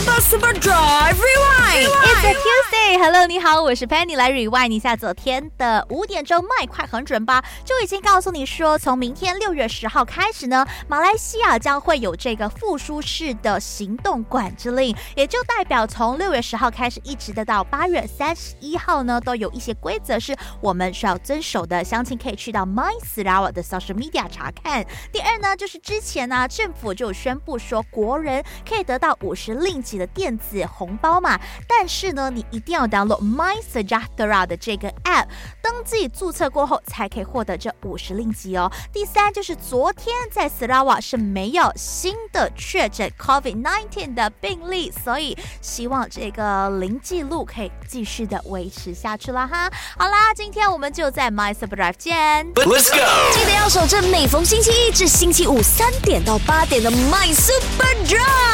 Super Super Drive Rewind. Rewind. Hello，你好，我是 Penny，来 Rewind 一下昨天的五点钟麦快很准吧？就已经告诉你说，从明天六月十号开始呢，马来西亚将会有这个复苏式的行动管制令，也就代表从六月十号开始，一直的到八月三十一号呢，都有一些规则是我们需要遵守的。详情可以去到 My Sarawak 的 Social Media 查看。第二呢，就是之前呢，政府就宣布说，国人可以得到五十令吉的电子红包嘛，但是呢，你一定要 download My Sejahtera 的这个 app，登记注册过后才可以获得这五十令吉哦。第三就是昨天在 Sarawak 是没有新的确诊 COVID-19 的病例，所以希望这个零记录可以继续的维持下去了哈。好啦，今天我们就在 My Super Drive 见。Let's go！记得要守着每逢星期一至星期五三点到八点的 My Super Drive。